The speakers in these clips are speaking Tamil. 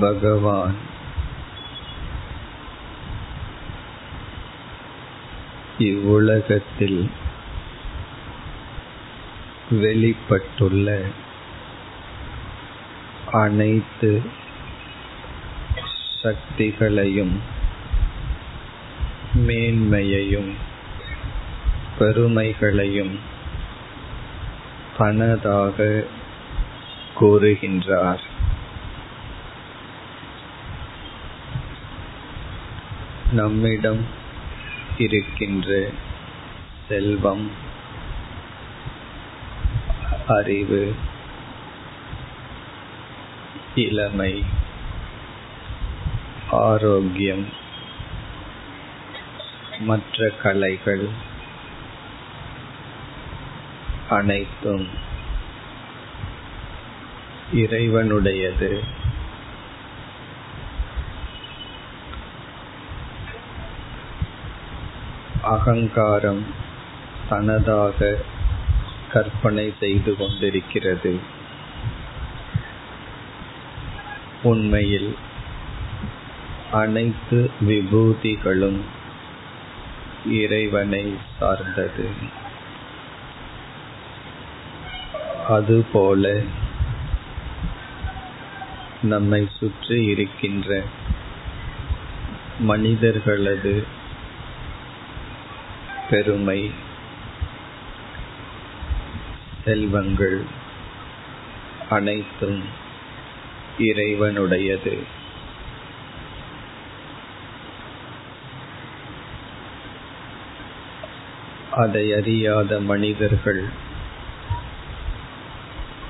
பகவான். இவ்வுலகத்தில் வெளிப்பட்டுள்ள அனைத்து சக்திகளையும் மேன்மையையும் பெருமைகளையும் தனதாக கூறுகின்றார். நம்மிடம் இருக்கின்ற செல்வம் அறிவு இளமை ஆரோக்கியம் மற்ற கலைகள் அனைத்தும் இறைவனுடையது. அகங்காரம் தனதாக கற்பனை செய்து கொண்டிருக்கிறது. உண்மையில் அனைத்து விபூதிகளும் இறைவனை சார்ந்தது. அதுபோல நம்மை சுற்றி இருக்கின்ற மனிதர்களது பெருமை செல்வங்கள் அனைத்தும் இறைவனுடையது. அதை அறியாத மனிதர்கள்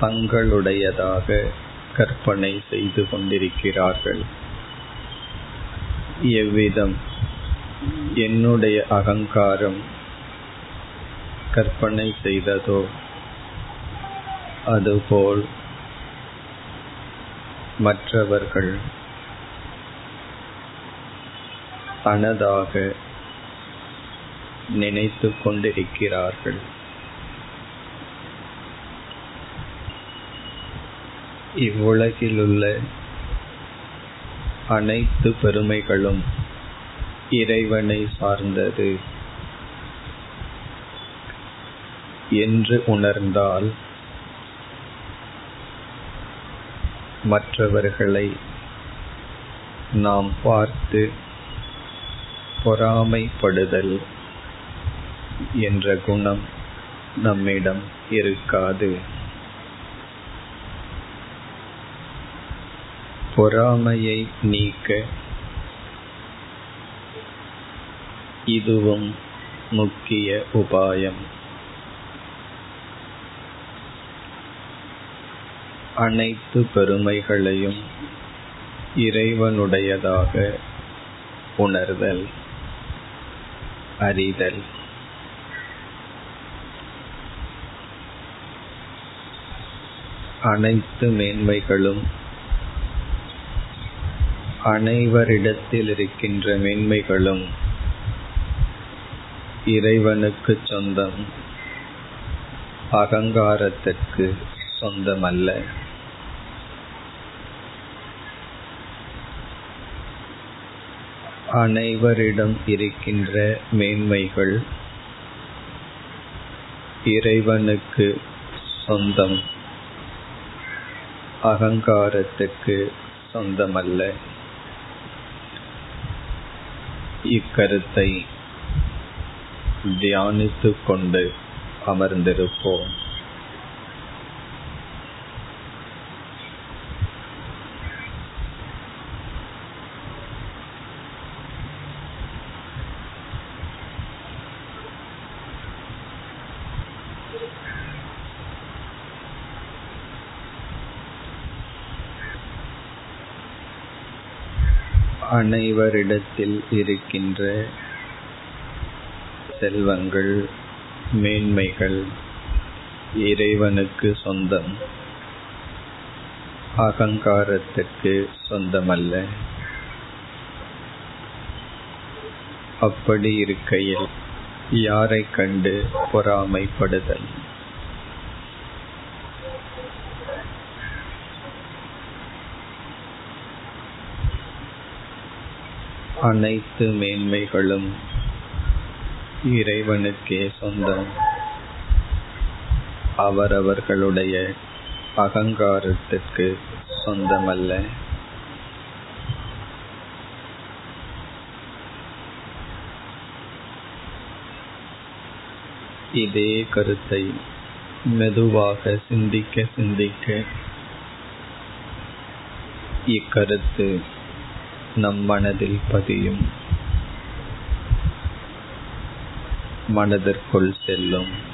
தங்களுடையதாக கற்பனை செய்து கொண்டிருக்கிறார்கள். எவ்விதம்? என்னுடைய அகங்காரம் கற்பனை செய்ததோ அதுபோல் மற்றவர்கள் தனதாக நினைத்து கொண்டிருக்கிறார்கள் இவ்வுலகிலுள்ள அனைத்து பெருமைகளும் இறைவனை சார்ந்தது என்று உணர்ந்தால் மற்றவர்களை நாம் பார்த்து பொறாமைப்படுதல் என்ற குணம் நம்மிடம் இருக்காது. பொறாமையை நீக்க இதுவும் முக்கிய உபாயம். அனைத்து பெருமைகளையும் இறைவனுடையதாக உணர்தல் அறிதல். அனைத்து மேன்மைகளும் அனைவரிடத்தில் இருக்கின்ற மேன்மைகளும் இறைவனுக்கு சொந்தம் அகங்காரத்திற்கு சொந்தமல்ல. அனைவரிடம் இருக்கின்ற மேன்மைகள் இறைவனுக்கு சொந்தம் அகங்காரத்துக்கு சொந்தமல்ல. இக்கருத்தை தியானித்துக் கொண்டு அமர்ந்திருப்போம். அனைவரிடத்தில் இருக்கின்ற செல்வங்கள் மேன்மைகள் இறைவனுக்கு சொந்தம் அகங்காரத்திற்கு சொந்தமல்ல. அப்படி இருக்கையில் யாரை கண்டு பொறாமைப்படுதல்? அனைத்து மேன்மைகளும் இறைவனுக்கே சொந்தம். அவரவர்களுடைய அகங்காரத்திற்கு சொந்தமல்ல. இதே கருத்தை மெதுவாக சிந்திக்க சிந்திக்க இக்கருத்து நம் மனதில் பதியும். மனதிற்குள் செல்லும்.